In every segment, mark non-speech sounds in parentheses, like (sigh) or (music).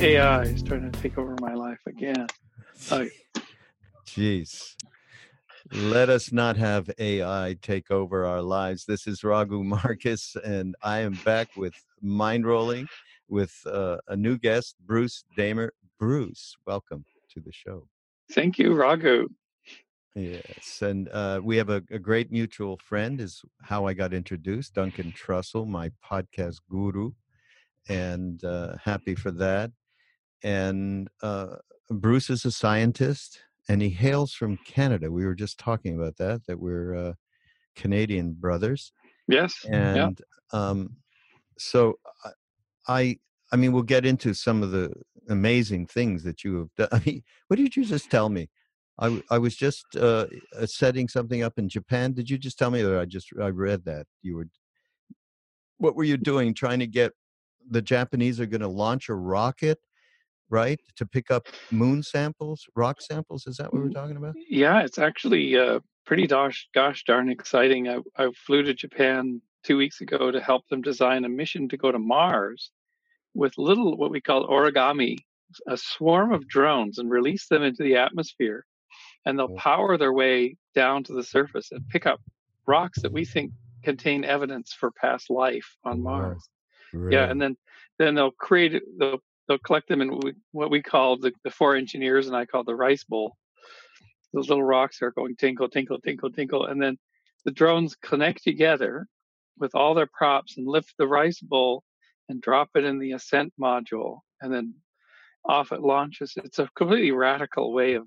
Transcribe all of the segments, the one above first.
AI is trying to take over my life again. Jeez. Let us not have AI take over our lives. This is Raghu (laughs) Markus, and I am back with Mindrolling with uh, a new guest, Bruce Damer. Bruce, welcome to the show. Thank you, Raghu. Yes, and uh, we have a, a, great mutual friend, is how I got introduced, Duncan Trussell, my podcast guru, and uh, happy for that and uh, Bruce is a scientist, and he hails from Canada. We were just talking about that. That we're uh, Canadian brothers. Yes. And yeah. um, so I, I mean, we'll get into some of the amazing things that you have done. (laughs) I mean, what did you just tell me? I, I was just uh, uh, setting something up in Japan. Did you just tell me, that I just I read that you were? What were you doing? Trying to get the Japanese are going to launch a rocket right? To pick up moon samples, rock samples. Is that what we're mm, talking about? Yeah, it's actually uh, pretty gosh, gosh darn exciting. I, I flew to Japan two weeks ago to help them design a mission to go to Mars with little what we call origami, a swarm of drones, and release them into the atmosphere. And they'll power their way down to the surface and pick up rocks that we think contain evidence for past life on Mars. Really? Yeah, and then then they'll create they'll they'll collect them in what we call the, the four engineers and I call the rice bowl. Those little rocks are going tinkle, tinkle, tinkle, tinkle, and then the drones connect together with all their props and lift the rice bowl and drop it in the ascent module, and then off it launches. It's a completely radical way of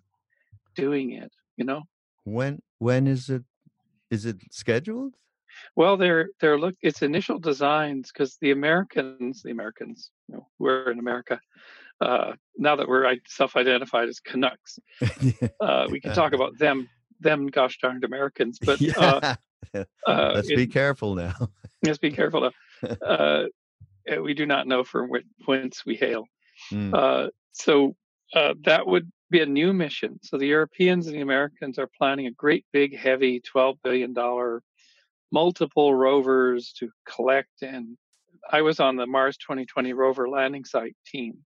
doing it. You know. When when is it? Is it scheduled? Well, they're they're look. It's initial designs because the Americans, the Americans, you know, we're in America. Uh, now that we're self-identified as Canucks, (laughs) uh, we can talk (laughs) about them, them, gosh darned Americans. But uh, yeah. (laughs) uh, let's it, be careful now. let's be careful now. Uh, we do not know from whence we hail. Mm. so that would be a new mission. So the Europeans and the Americans are planning a great big, heavy, twelve billion dollar multiple rovers to collect and I was on the Mars 2020 rover landing site team.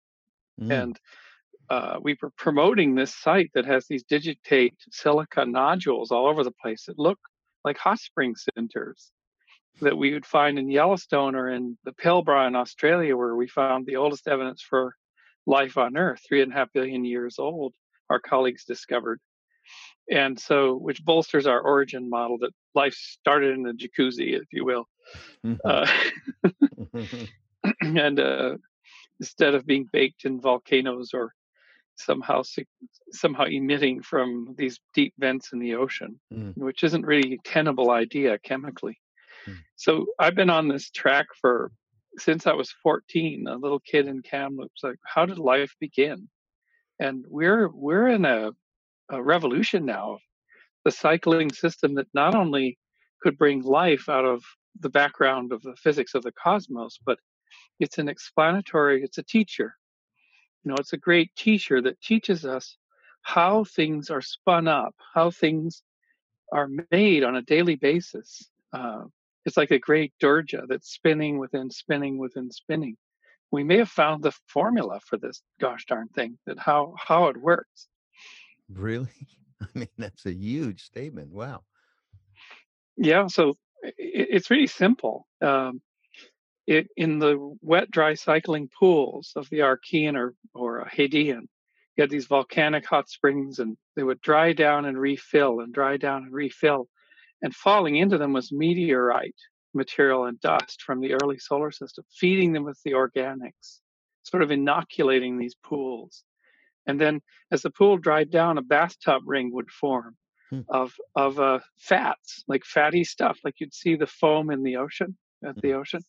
Mm. And uh, we were promoting this site that has these digitate silica nodules all over the place that look like hot spring sinters that we would find in Yellowstone or in the Pilbara in Australia, where we found the oldest evidence for life on Earth, three and a half billion years old, our colleagues discovered and so which bolsters our origin model that life started in a jacuzzi, if you will, mm-hmm. uh, (laughs) and uh, instead of being baked in volcanoes or somehow somehow emitting from these deep vents in the ocean, mm. which isn't really a tenable idea chemically. Mm. So I've been on this track for since I was 14, a little kid in Kamloops. Like, how did life begin? And we're we're in a a revolution now the cycling system that not only could bring life out of the background of the physics of the cosmos, but it's an explanatory, it's a teacher. You know, it's a great teacher that teaches us how things are spun up, how things are made on a daily basis. Uh, it's like a great dirge that's spinning within spinning within spinning. We may have found the formula for this gosh darn thing that how how it works. Really? (laughs) I mean, that's a huge statement. Wow. Yeah. So it, it's really simple. Um, it, in the wet, dry cycling pools of the Archean or, or Hadean, you had these volcanic hot springs and they would dry down and refill and dry down and refill. And falling into them was meteorite material and dust from the early solar system, feeding them with the organics, sort of inoculating these pools. And then as the pool dried down, a bathtub ring would form hmm. of of uh, fats, like fatty stuff, like you'd see the foam in the ocean at the hmm. ocean.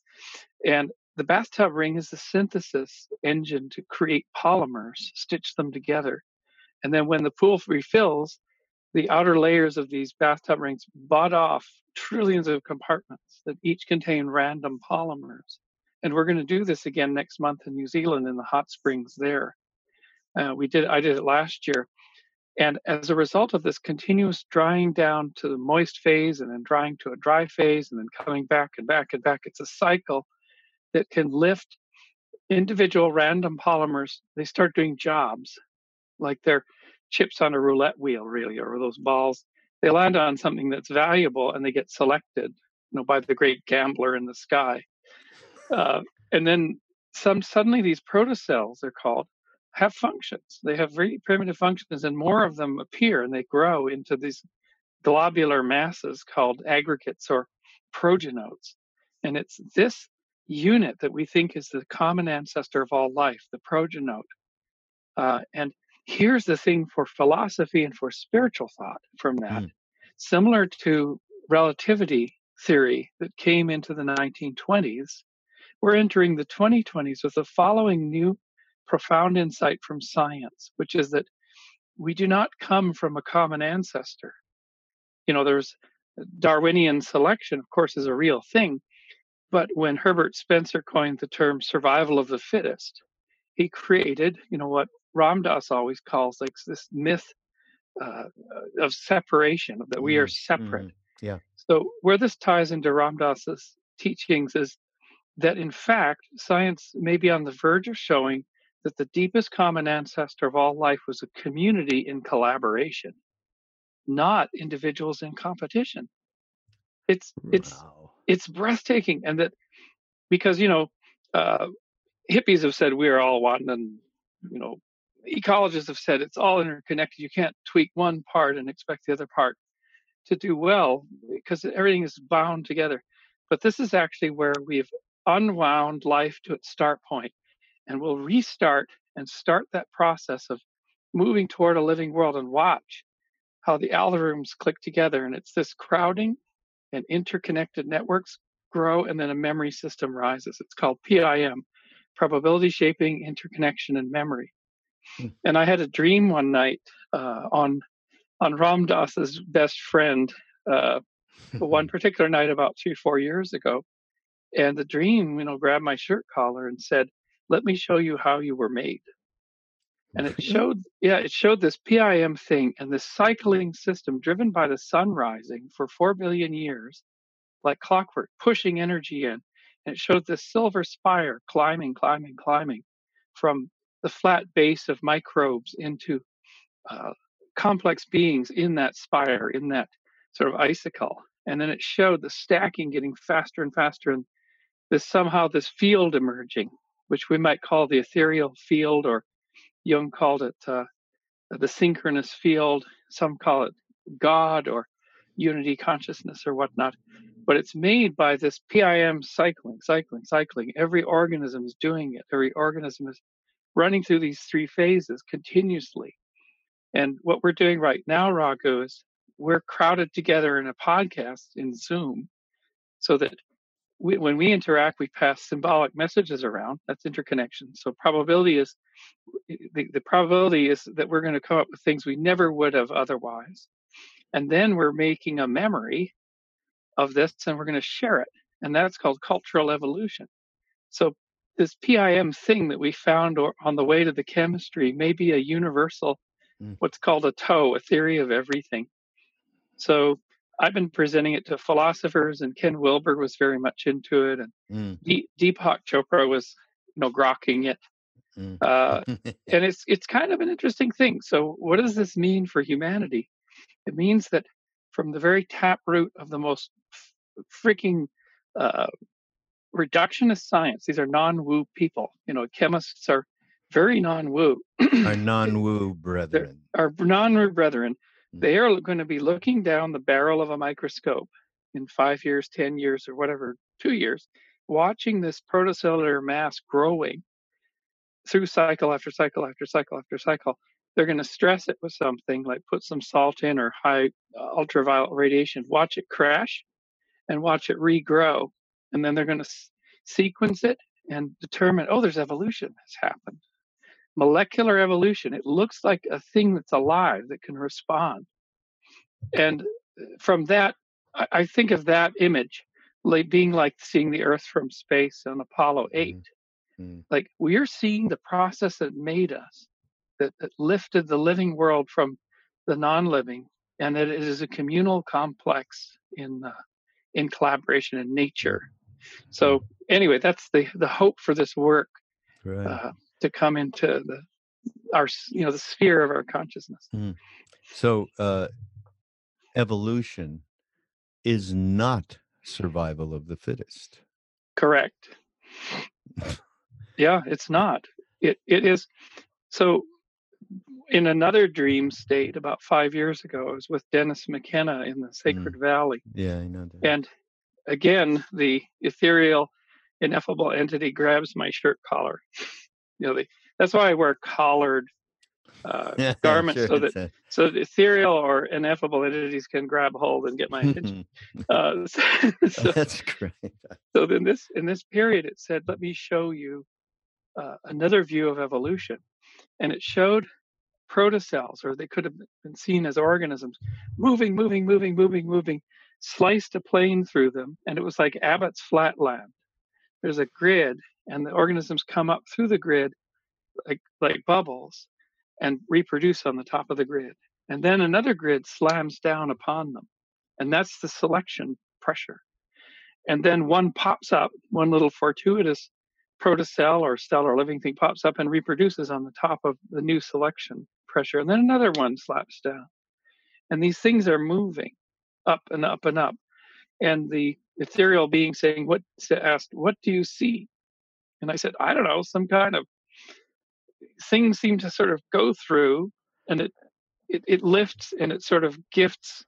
And the bathtub ring is the synthesis engine to create polymers, stitch them together. And then when the pool refills, the outer layers of these bathtub rings bud off trillions of compartments that each contain random polymers. And we're going to do this again next month in New Zealand in the hot springs there. Uh, we did I did it last year. And as a result of this continuous drying down to the moist phase and then drying to a dry phase and then coming back and back and back, it's a cycle that can lift individual random polymers. They start doing jobs like they're chips on a roulette wheel, really, or those balls. They land on something that's valuable and they get selected, you know, by the great gambler in the sky. Uh, and then some suddenly these protocells, they're called, have functions. They have very primitive functions, and more of them appear and they grow into these globular masses called aggregates or progenotes. And it's this unit that we think is the common ancestor of all life, the progenote. Uh, and here's the thing for philosophy and for spiritual thought from that. Mm. Similar to relativity theory that came into the 1920s, we're entering the 2020s with the following new profound insight from science, which is that we do not come from a common ancestor. You know, there's Darwinian selection, of course, is a real thing. But when Herbert Spencer coined the term survival of the fittest, he created, you know, what Ram Dass always calls like this myth uh, of separation, that we are mm-hmm. separate. Mm-hmm. Yeah. So where this ties into Ram Dass's teachings is that in fact, science may be on the verge of showing that the deepest common ancestor of all life was a community in collaboration, not individuals in competition. It's it's wow. it's breathtaking, and that because you know uh, hippies have said we are all one, and you know ecologists have said it's all interconnected. You can't tweak one part and expect the other part to do well because everything is bound together. But this is actually where we've unwound life to its start point and we'll restart and start that process of moving toward a living world and watch how the algorithms click together. And it's this crowding and interconnected networks grow, and then a memory system rises. It's called PIM, probability shaping, interconnection, and memory. Hmm. And I had a dream one night uh, on on Ram Dass's best friend, uh, (laughs) one particular night about three, four years ago. And the dream, you know, grabbed my shirt collar and said, let me show you how you were made. And it showed, yeah, it showed this PIM thing and this cycling system driven by the sun rising for four billion years, like clockwork, pushing energy in. And it showed this silver spire climbing, climbing, climbing from the flat base of microbes into uh, complex beings in that spire, in that sort of icicle. And then it showed the stacking getting faster and faster, and this somehow this field emerging which we might call the ethereal field, or Jung called it uh, the synchronous field. Some call it God or unity consciousness or whatnot. But it's made by this PIM cycling, cycling, cycling. Every organism is doing it. Every organism is running through these three phases continuously. And what we're doing right now, Raghu, is we're crowded together in a podcast in Zoom so that we, when we interact, we pass symbolic messages around. That's interconnection. So probability is the, the probability is that we're going to come up with things we never would have otherwise. And then we're making a memory of this and we're going to share it. And that's called cultural evolution. So this PIM thing that we found or, on the way to the chemistry may be a universal, mm. what's called a TOE, a theory of everything. So I've been presenting it to philosophers, and Ken Wilber was very much into it, and mm. Deepak Chopra was, you know, grokking it. Mm. Uh, (laughs) and it's it's kind of an interesting thing. So, what does this mean for humanity? It means that from the very tap root of the most freaking uh, reductionist science, these are non-woo people. You know, chemists are very non-woo. our (clears throat) non-woo brethren. Our non-woo brethren. Mm. They are going to be looking down the barrel of a microscope in five years, ten years, or whatever, two years, watching this protocellular mass growing through cycle after cycle after cycle after cycle, they're going to stress it with something like put some salt in or high uh, ultraviolet radiation, watch it crash and watch it regrow. And then they're going to sequence it and determine, oh, there's evolution has happened. Molecular evolution. It looks like a thing that's alive that can respond. And uh, from that, I, think of that image like being like seeing the Earth from space on Apollo 8. Mm. Like we're seeing the process that made us, that, that lifted the living world from the non-living, and that it is a communal complex in uh, in collaboration in nature. So anyway, that's the the hope for this work right. uh, to come into the our you know the sphere of our consciousness. Mm. So uh, evolution is not survival of the fittest. Correct. Yeah, it's (laughs) not. It it is. So, in another dream state about five years ago, I was with Dennis McKenna in the Sacred mm. Valley. Yeah, I know that. And again, the ethereal, ineffable entity grabs my shirt collar. You know, the, that's why I wear collared uh, (laughs) yeah, garments sure, so that so the ethereal or ineffable entities can grab hold and get my attention. (laughs) uh, (laughs) so, that's great. So in this in this period, it said, "Let me show you uh, another view of evolution, and it showed protocells, or they could have been seen as organisms, moving, moving, moving, moving, moving, sliced a plane through them, and it was like Abbott's flatland. There's a grid, and the organisms come up through the grid like like bubbles, and reproduce on the top of the grid. And then another grid slams down upon them, and that's the selection pressure. And then one pops up, one little fortuitous protocell or stellar living thing pops up and reproduces on the top of the new selection pressure. And then another one slaps down. And these things are moving up and up and up. And the ethereal being saying, What asked, What do you see? And I said, I don't know, some kind of things seem to sort of go through and it, it, it lifts and it sort of gifts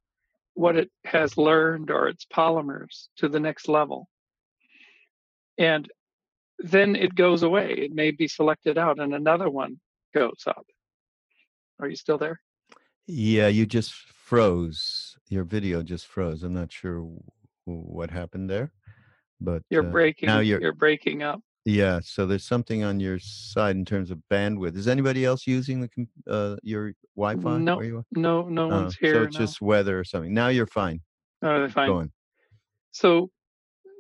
what it has learned or its polymers to the next level. And then it goes away. It may be selected out and another one goes up. Are you still there? Yeah, you just froze. Your video just froze. I'm not sure what happened there, but you're uh, breaking. Now you're, you're breaking up. Yeah, so there's something on your side in terms of bandwidth. Is anybody else using the uh, your Wi-Fi? No, no, no uh, one's here. So it's no. just weather or something. Now you're fine. Oh, they're fine. Going. So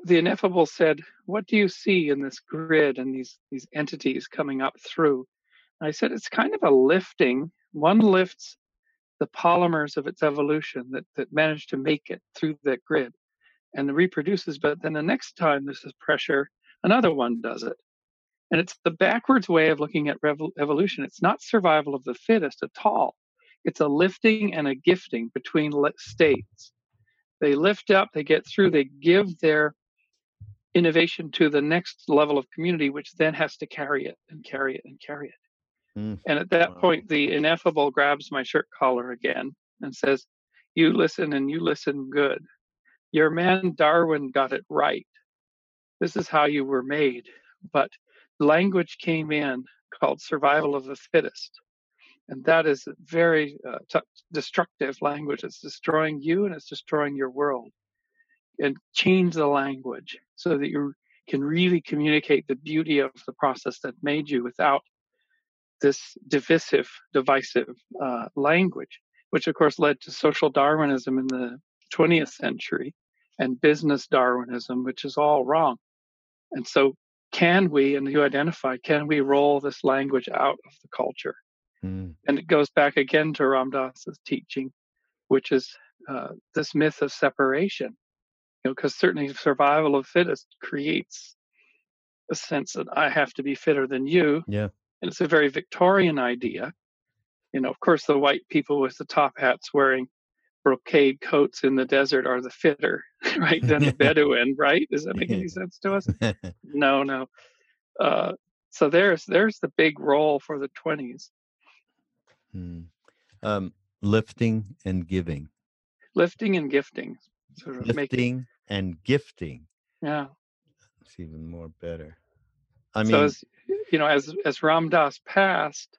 the ineffable said, "What do you see in this grid and these these entities coming up through?" And I said, "It's kind of a lifting. One lifts the polymers of its evolution that that managed to make it through that grid, and reproduces. But then the next time this pressure, another one does it." And it's the backwards way of looking at evolution. It's not survival of the fittest at all. It's a lifting and a gifting between states. They lift up, they get through, they give their innovation to the next level of community, which then has to carry it and carry it and carry it. Mm. And at that wow. point, the ineffable grabs my shirt collar again and says, You listen and you listen good. Your man Darwin got it right. This is how you were made. But language came in called survival of the fittest. And that is very uh, t- destructive language. It's destroying you and it's destroying your world and change the language so that you can really communicate the beauty of the process that made you without this divisive, divisive uh, language, which of course led to social Darwinism in the 20th century and business Darwinism, which is all wrong. And so can we, and you identify, can we roll this language out of the culture? Mm. And it goes back again to Ram Dass's teaching, which is uh, this myth of separation. You know, because certainly survival of fittest creates a sense that I have to be fitter than you. Yeah. And it's a very Victorian idea. You know, of course, the white people with the top hats wearing brocade coats in the desert are the fitter, (laughs) right? Than the (laughs) Bedouin, right? Does that make any (laughs) sense to us? no, no. Uh, so there's there's the big role for the twenties. Hmm. Um, lifting and giving. Lifting and gifting. Sort of lifting and gifting. Yeah. It's even more better. I mean, so as you know, as as Ram Dass passed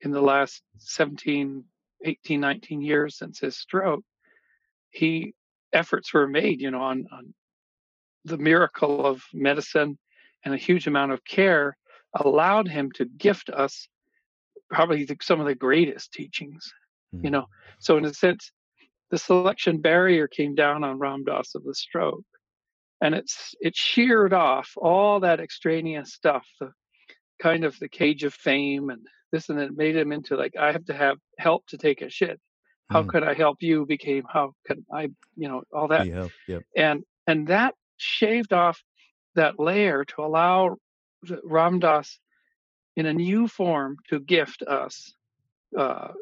in the last 17, 18, 19 years since his stroke, he efforts were made, you know, on, on the miracle of medicine and a huge amount of care allowed him to gift us probably the, some of the greatest teachings, mm-hmm. you know. So in a sense, the selection barrier came down on Ram Dass of the stroke, and it's it sheared off all that extraneous stuff, the kind of the cage of fame and this and it made him into like I have to have help to take a shit. How mm. could I help you? Became how could I, you know, all that. Yeah, yep. And and that shaved off that layer to allow ram dass in a new form to gift us uh,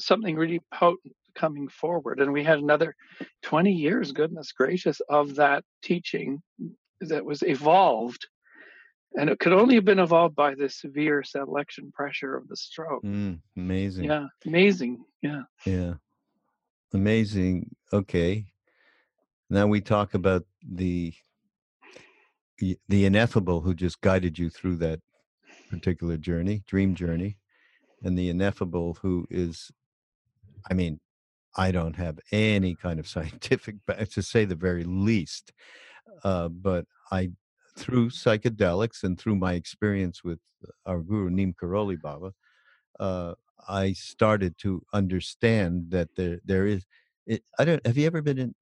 something really potent coming forward. And we had another 20 years, goodness gracious, of that teaching that was evolved and it could only have been evolved by the severe selection pressure of the stroke. Mm, amazing. Yeah, amazing. Yeah. Yeah. Amazing. Okay. Now we talk about the the ineffable who just guided you through that particular journey, dream journey, and the ineffable who is I mean, I don't have any kind of (laughs) scientific to say the very least. Uh, but I through psychedelics and through my experience with our guru Neem Karoli Baba, uh, I started to understand that there there is. It, I don't. Have you ever been in?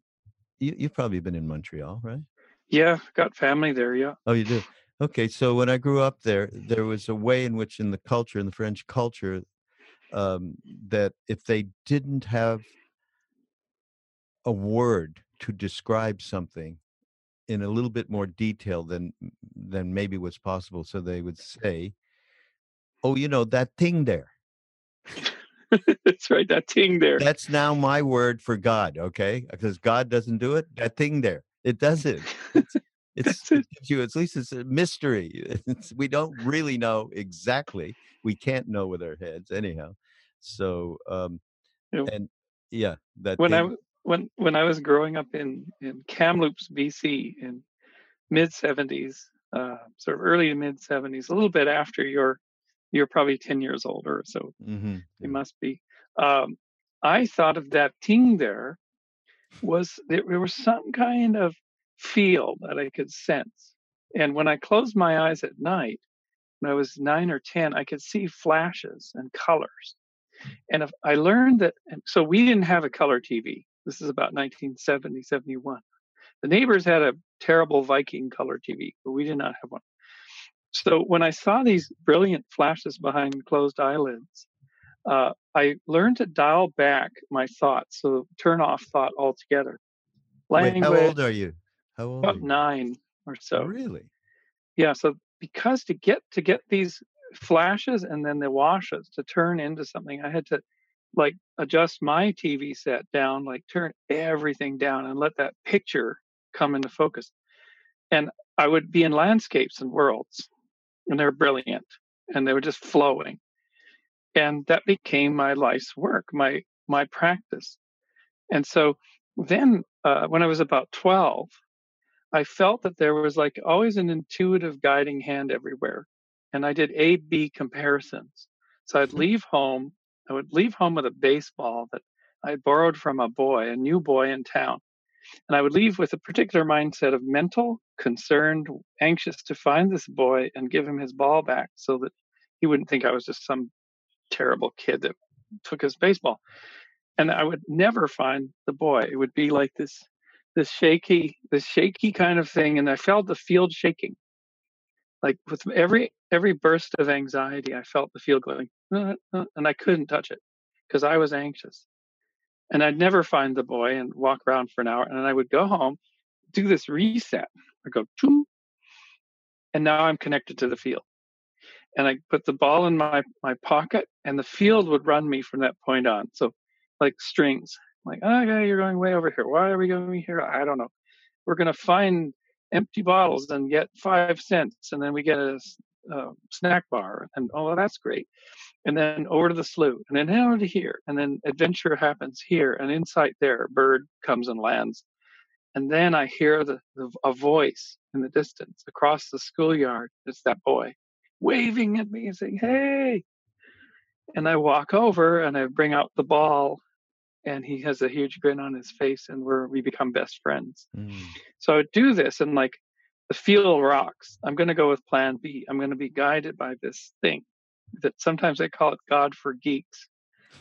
You, you've probably been in Montreal, right? Yeah, got family there. Yeah. Oh, you do. Okay, so when I grew up there, there was a way in which, in the culture, in the French culture, um, that if they didn't have a word to describe something, in a little bit more detail than than maybe was possible. So they would say, "Oh, you know that thing there." (laughs) That's right, that thing there. That's now my word for God. Okay, because God doesn't do it. That thing there, it (laughs) does it. It's, it's it. you at least it's a mystery. (laughs) It's, we don't really know exactly. We can't know with our heads anyhow. So um, and yeah, that when thing, I when when I was growing up in in Kamloops, BC, in mid '70s, uh, sort of early to mid '70s, a little bit after you're you're probably 10 years older, so mm-hmm. you must be. Um, I thought of that thing there was there, there was some kind of feel that I could sense, and when I closed my eyes at night, when I was nine or ten, I could see flashes and colors. And if I learned that, so we didn't have a color TV. This is about 1970, 71. The neighbors had a terrible Viking color TV, but we did not have one. So when I saw these brilliant flashes behind closed eyelids, uh, I learned to dial back my thoughts, so turn off thought altogether. Language, Wait, how old are you? How old? About nine or so. Really? Yeah. So because to get to get these flashes and then the washes to turn into something, I had to like adjust my TV set down, like turn everything down and let that picture come into focus. And I would be in landscapes and worlds, and they're brilliant and they were just flowing. And that became my life's work, my my practice. And so then uh, when I was about 12, I felt that there was like always an intuitive guiding hand everywhere. And I did A B comparisons. So I'd mm-hmm. leave home I would leave home with a baseball that I borrowed from a boy, a new boy in town. And I would leave with a particular mindset of mental, concerned, anxious to find this boy and give him his ball back so that he wouldn't think I was just some terrible kid that took his baseball. And I would never find the boy. It would be like this this shaky, this shaky kind of thing. And I felt the field shaking. Like with every every burst of anxiety, I felt the field going, uh, uh, and I couldn't touch it because I was anxious. And I'd never find the boy and walk around for an hour, and then I would go home, do this reset. I go, and now I'm connected to the field. And I put the ball in my my pocket, and the field would run me from that point on. So, like strings, like, okay, you're going way over here. Why are we going here? I don't know. We're going to find empty bottles and get five cents, and then we get a, a snack bar, and oh, that's great. And then over to the slough, and then over to here, and then adventure happens here, and insight there, bird comes and lands, and then I hear the, the a voice in the distance across the schoolyard. It's that boy waving at me and saying, "Hey!" And I walk over and I bring out the ball and he has a huge grin on his face and we're we become best friends. Mm. so i would do this and like the field rocks. I'm going to go with plan b. I'm going to be guided by this thing that sometimes i call it god for geeks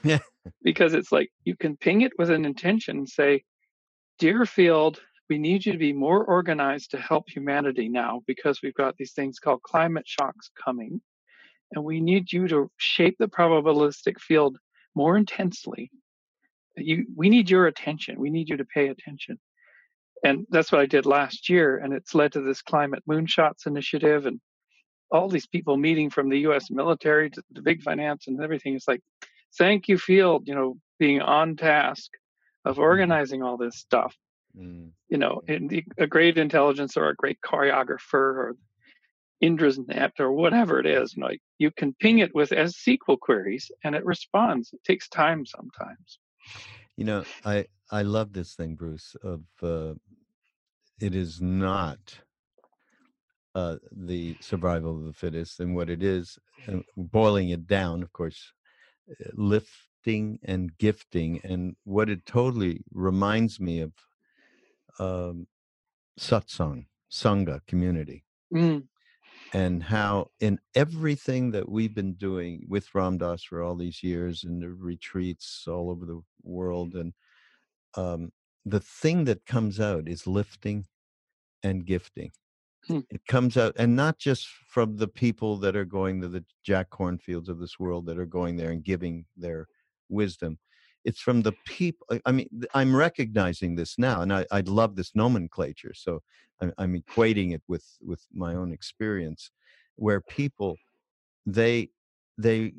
yeah. because it's like you can ping it with an intention and say dear field we need you to be more organized to help humanity now because we've got these things called climate shocks coming and we need you to shape the probabilistic field more intensely you we need your attention we need you to pay attention and that's what i did last year and it's led to this climate moonshots initiative and all these people meeting from the us military to the big finance and everything it's like thank you field you know being on task of mm-hmm. organizing all this stuff mm. you know the, a great intelligence or a great choreographer or Indra's net or whatever it is, like you can ping it with as SQL queries and it responds. It takes time sometimes. You know, I I love this thing, Bruce. Of uh, it is not uh, the survival of the fittest, and what it is, and boiling it down, of course, uh, lifting and gifting, and what it totally reminds me of um, satsang, sangha community. Mm and how in everything that we've been doing with Ram Dass for all these years and the retreats all over the world and um, the thing that comes out is lifting and gifting hmm. it comes out and not just from the people that are going to the jack Kornfields of this world that are going there and giving their wisdom it's from the people i mean i'm recognizing this now and I, I love this nomenclature so I'm, I'm equating it with with my own experience where people they they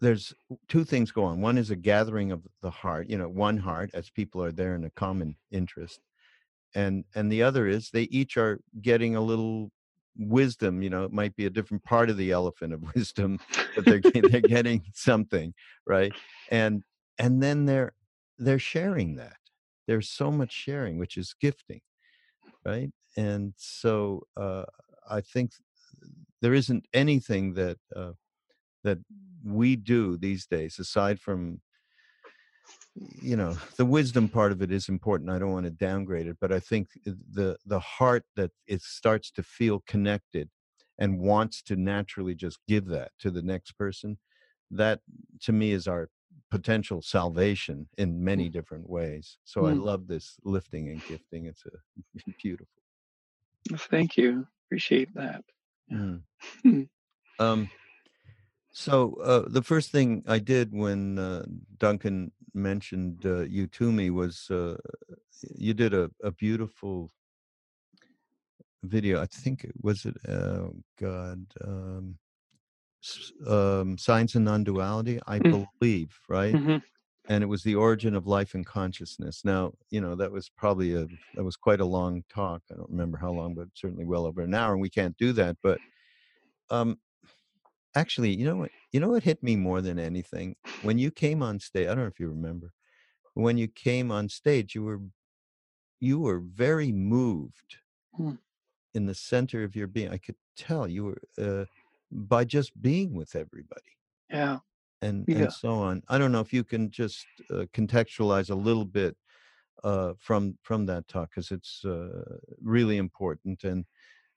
there's two things go on. One is a gathering of the heart you know one heart as people are there in a common interest and and the other is they each are getting a little wisdom you know it might be a different part of the elephant of (laughs) wisdom but they're they're getting something right? And and then they're they're sharing that. There's so much sharing which is gifting right? And so uh, i think there isn't anything that uh, that we do these days aside from you know the wisdom part of it is important. I don't want to downgrade it but i think the the heart that it starts to feel connected and wants to naturally just give that to the next person that to me is our potential salvation in mm. many different ways. So mm. I love this lifting and gifting. It's a (laughs) beautiful. Thank you. Appreciate that. Mm. um, so uh, the first thing I did when uh, Duncan mentioned uh, you to me was uh, you did a, a beautiful video. I think it was it. Oh God. Um, um, Science and Non-Duality, I mm. believe, right? Mm-hmm. And it was the origin of life and consciousness. Now, you know, that was probably a that was quite a long talk. I don't remember how long, but certainly well over an hour. And we can't do that. But um, actually, you know what? You know what hit me more than anything when you came on stage. I don't know if you remember when you came on stage. You were you were very moved mm. in the center of your being. I could tell you were. Uh, by just being with everybody. Yeah. And yeah. and so on. I don't know if you can just uh, contextualize a little bit uh, from from that talk because it's uh, really important and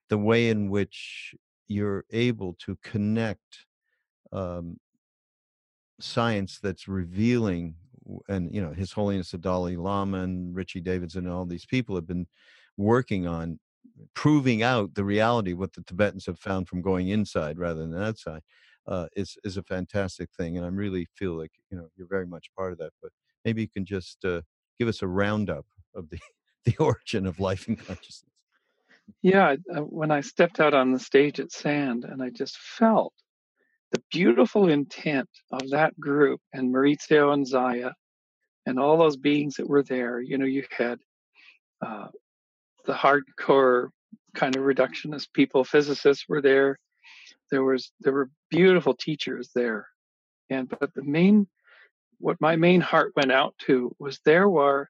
the way in which you're able to connect um, science that's revealing and you know his holiness the dalai lama and richie davidson and all these people have been working on proving out the reality what the Tibetans have found from going inside rather than outside uh, is is a fantastic thing, and I really feel like you know you're very much part of that. But maybe you can just uh, give us a roundup of the (laughs) the origin of life and consciousness. Yeah, uh, when I stepped out on the stage at SAND, and I just felt the beautiful intent of that group and Maurizio and Zaya and all those beings that were there. You know, you had uh, the hardcore kind of reductionist people, physicists were there. There was there were beautiful teachers there, and but the main what my main heart went out to was there were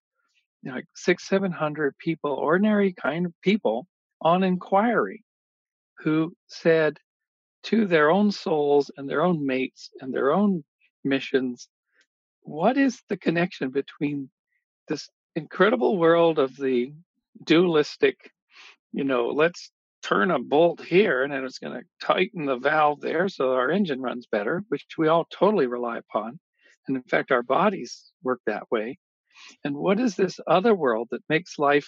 you know, like six seven hundred people, ordinary kind of people on inquiry, who said to their own souls and their own mates and their own missions, what is the connection between this incredible world of the dualistic, you know, let's turn a bolt here and then it's going to tighten the valve there so our engine runs better, which we all totally rely upon. And in fact, our bodies work that way. And what is this other world that makes life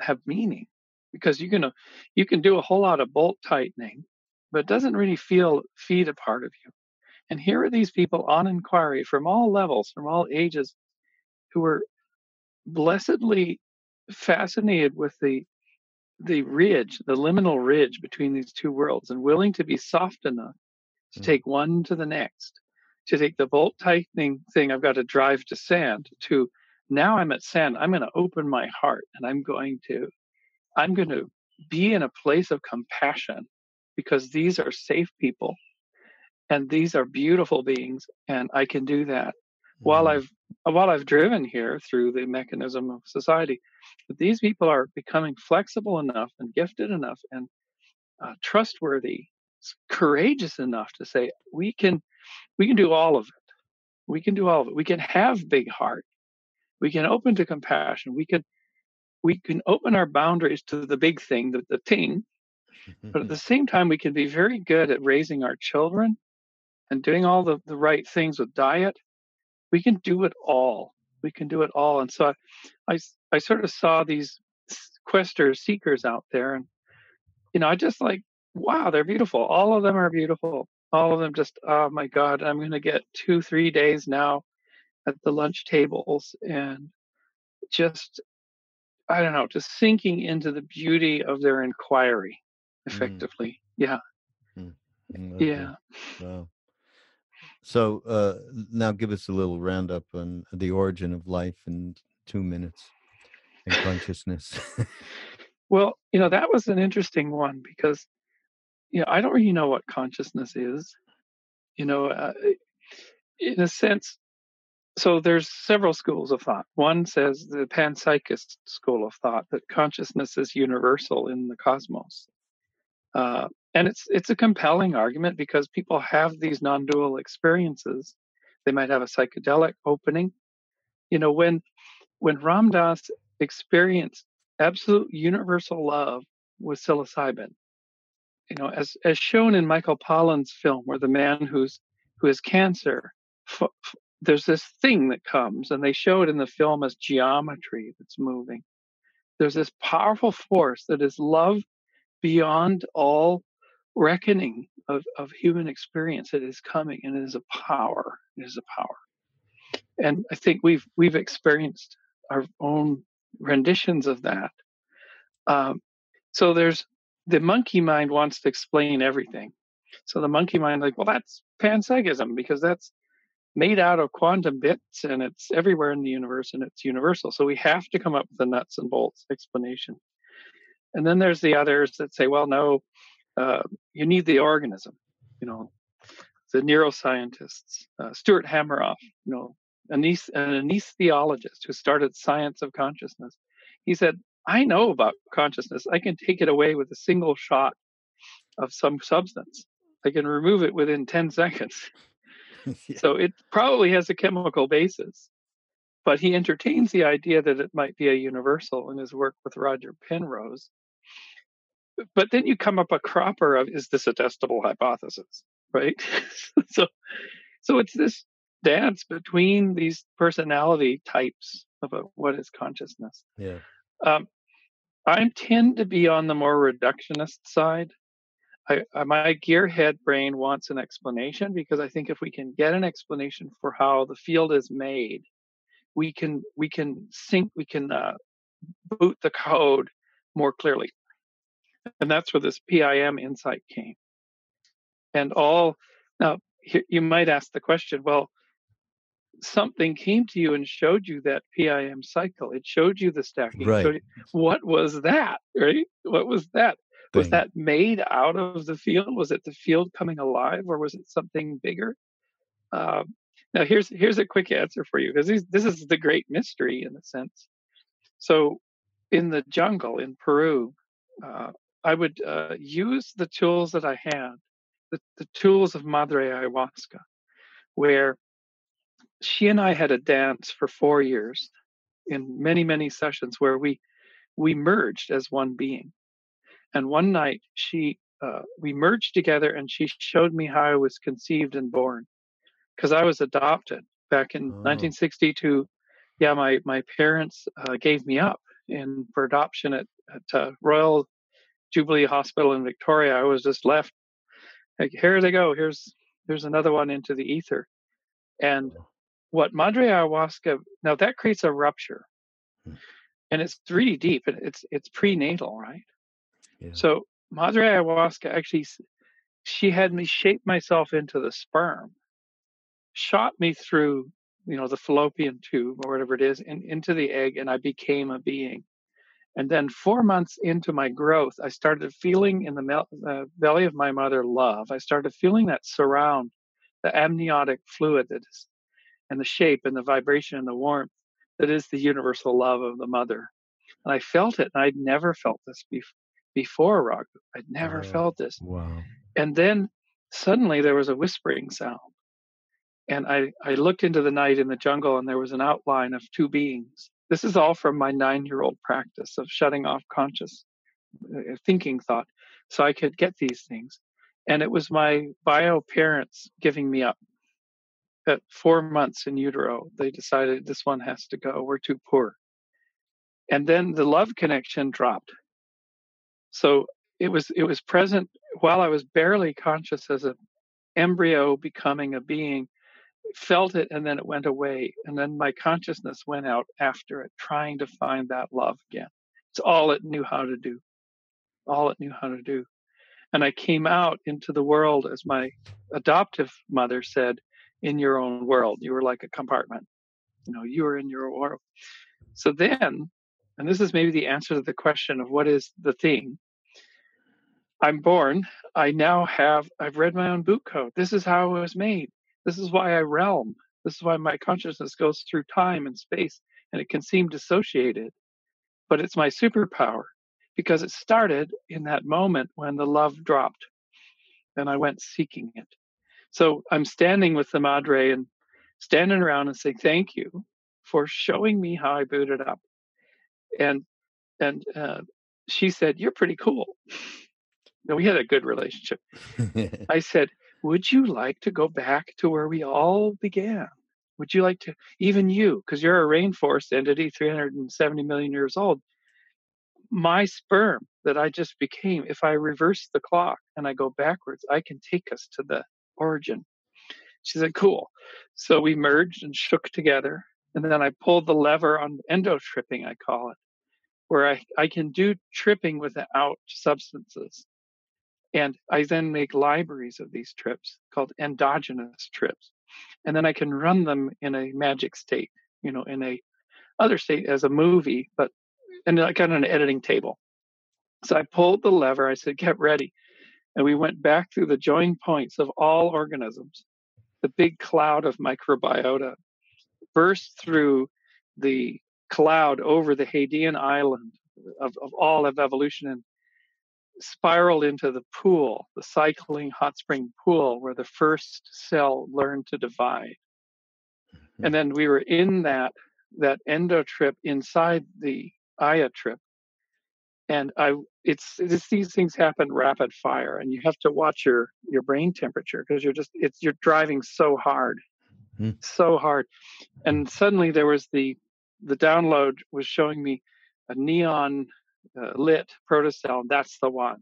have meaning? Because you can uh, you can do a whole lot of bolt tightening, but it doesn't really feel feed a part of you. And here are these people on inquiry from all levels, from all ages, who are blessedly fascinated with the the ridge, the liminal ridge between these two worlds, and willing to be soft enough to mm. take one to the next, to take the bolt tightening thing, I've got to drive to SAND, to now I'm at SAND, I'm going to open my heart and I'm going to, I'm going to be in a place of compassion because these are safe people and these are beautiful beings and I can do that while mm-hmm. I've while I've driven here through the mechanism of society. But these people are becoming flexible enough and gifted enough and uh, trustworthy, courageous enough to say we can we can do all of it. We can do all of it. We can have big heart. We can open to compassion. We can we can open our boundaries to the big thing, the, the thing. But at the (laughs) same time, we can be very good at raising our children and doing all the, the right things with diet we can do it all. We can do it all. And so I, I, I sort of saw these questers, seekers out there, and you know, I just like, wow, they're beautiful. All of them are beautiful. All of them just, oh my God, I'm going to get two, three days now at the lunch tables and just, I don't know, just sinking into the beauty of their inquiry mm. effectively. Mm. Yeah. Mm. Okay. Yeah. Wow. So uh, now give us a little roundup on the origin of life in two minutes and consciousness. well, you know, that was an interesting one because, you know, I don't really know what consciousness is. You know, uh, in a sense, so there's several schools of thought. One says the panpsychist school of thought that consciousness is universal in the cosmos. Uh, and it's it's a compelling argument because people have these non-dual experiences. They might have a psychedelic opening. You know when when ram dass experienced absolute universal love with psilocybin you know as as shown in michael pollan's film where the man who's who has cancer f- f- there's this thing that comes and they show it in the film as geometry that's moving. There's this powerful force that is love beyond all reckoning of, of human experience that is coming and it is a power. It is a power. And I think we've we've experienced our own renditions of that. Um, so there's the monkey mind wants to explain everything. So the monkey mind, like, well, that's panpsychism because that's made out of quantum bits and it's everywhere in the universe and it's universal. So we have to come up with a nuts and bolts explanation. And then there's the others that say, well, no, uh, you need the organism. You know, the neuroscientists, uh, Stuart Hameroff, you know, an anesthesiologist who started science of consciousness. He said, I know about consciousness. I can take it away with a single shot of some substance. I can remove it within 10 (laughs) seconds. (laughs) yeah. So it probably has a chemical basis. But he entertains the idea that it might be a universal in his work with Roger Penrose but then you come up a cropper of is this a testable hypothesis? Right? (laughs) So so it's this dance between these personality types of a, what is consciousness. Yeah. Um, I tend to be on the more reductionist side. I, I, my gearhead brain wants an explanation because I think if we can get an explanation for how the field is made, we can we can sync we can uh, boot the code more clearly, and that's where this PIM insight came. And all now you might ask the question, well, something came to you and showed you that PIM cycle. It showed you the stacking. Right. You, what was that? Right? What was that? Thing. Was that made out of the field? Was it the field coming alive, or was it something bigger? Um, now, here's here's a quick answer for you because this is the great mystery in a sense. So, in the jungle in Peru, uh, I would uh, use the tools that I had, the, the tools of Madre Ayahuasca, where she and I had a dance for four years in many, many sessions where we we merged as one being. And one night she uh, we merged together and she showed me how I was conceived and born because I was adopted back in oh. 1962. Yeah, my my parents uh, gave me up in for adoption at, at uh, Royal Jubilee Hospital in Victoria. I was just left like here they go. Here's here's another one into the ether. And what Madre Ayahuasca now that creates a rupture, hmm. and it's really deep. And it's it's prenatal, right? Yeah. So Madre Ayahuasca actually, she had me shape myself into the sperm, shot me through, you know, the fallopian tube or whatever it is, and into the egg, and I became a being. And then four months into my growth, I started feeling in the uh, belly of my mother love. I started feeling that surround, the amniotic fluid that is and the shape and the vibration and the warmth that is the universal love of the mother. And I felt it, and I'd never felt this before, Rock. I'd never oh, felt this. Wow. And then suddenly there was a whispering sound. And I, I looked into the night in the jungle, and there was an outline of two beings. This is all from my nine year old practice of shutting off conscious uh, thinking thought so I could get these things. And it was my bio parents giving me up at four months in utero, they decided this one has to go. We're too poor. And then the love connection dropped. So it was it was present while I was barely conscious as an embryo becoming a being, felt it and then it went away. And then my consciousness went out after it, trying to find that love again. It's all it knew how to do. All it knew how to do. And I came out into the world as my adoptive mother said, in your own world. You were like a compartment. You know, you were in your world. So then, and this is maybe the answer to the question of what is the thing. I'm born. I now have, I've read my own boot code. This is how I was made. This is why I realm. This is why my consciousness goes through time and space and it can seem dissociated. But it's my superpower because it started in that moment when the love dropped and I went seeking it. So I'm standing with the Madre and standing around and saying, thank you for showing me how I booted up. And, and, uh, she said, you're pretty cool. (laughs) Now, we had a good relationship. (laughs) I said, would you like to go back to where we all began? Would you like to, even you, because you're a rainforest entity, 370 million years old, my sperm that I just became, if I reverse the clock and I go backwards, I can take us to the origin. She said, cool. So we merged and shook together. And then I pulled the lever on endo tripping, I call it, where I, I can do tripping without substances. And I then make libraries of these trips called endogenous trips. And then I can run them in a magic state, you know, in a other state as a movie, but and like on an editing table. So I pulled the lever. I said, get ready and we went back through the join points of all organisms. The big cloud of microbiota burst through the cloud over the Hadean island of, of all of evolution and spiraled into the pool, the cycling hot spring pool where the first cell learned to divide. Mm-hmm. And then we were in that that endo trip inside the Aya trip and I it's, it's these things happen rapid fire, and you have to watch your your brain temperature because you're just it's you're driving so hard, mm. so hard, and suddenly there was the the download was showing me a neon uh, lit protocell. That's the one.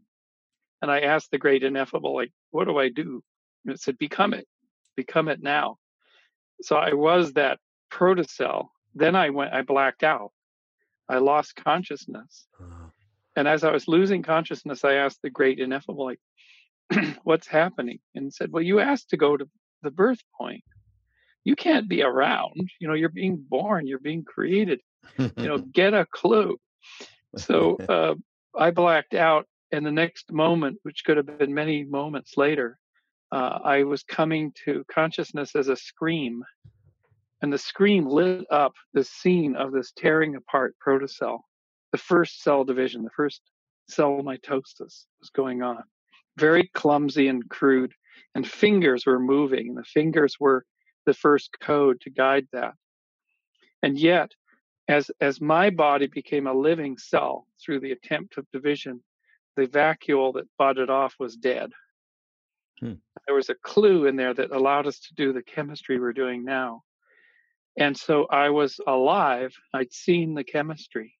And I asked the great ineffable, like, what do I do? And it said, become it, become it now. So I was that protocell. Then I went, I blacked out. I lost consciousness. Uh-huh. And as I was losing consciousness, I asked the great ineffable, like, (clears throat) what's happening? And said, well, you asked to go to the birth point. You can't be around. You know, you're being born, you're being created. you know, (laughs) get a clue. So (laughs) uh, I blacked out. And the next moment, which could have been many moments later, uh, I was coming to consciousness as a scream. And the scream lit up the scene of this tearing apart protocell, the first cell division, the first cell mitosis was going on. Very clumsy and crude, and fingers were moving, and the fingers were the first code to guide that. And yet, as, as my body became a living cell through the attempt of division, the vacuole that budded off was dead. Hmm. There was a clue in there that allowed us to do the chemistry we're doing now. And so I was alive. I'd seen the chemistry.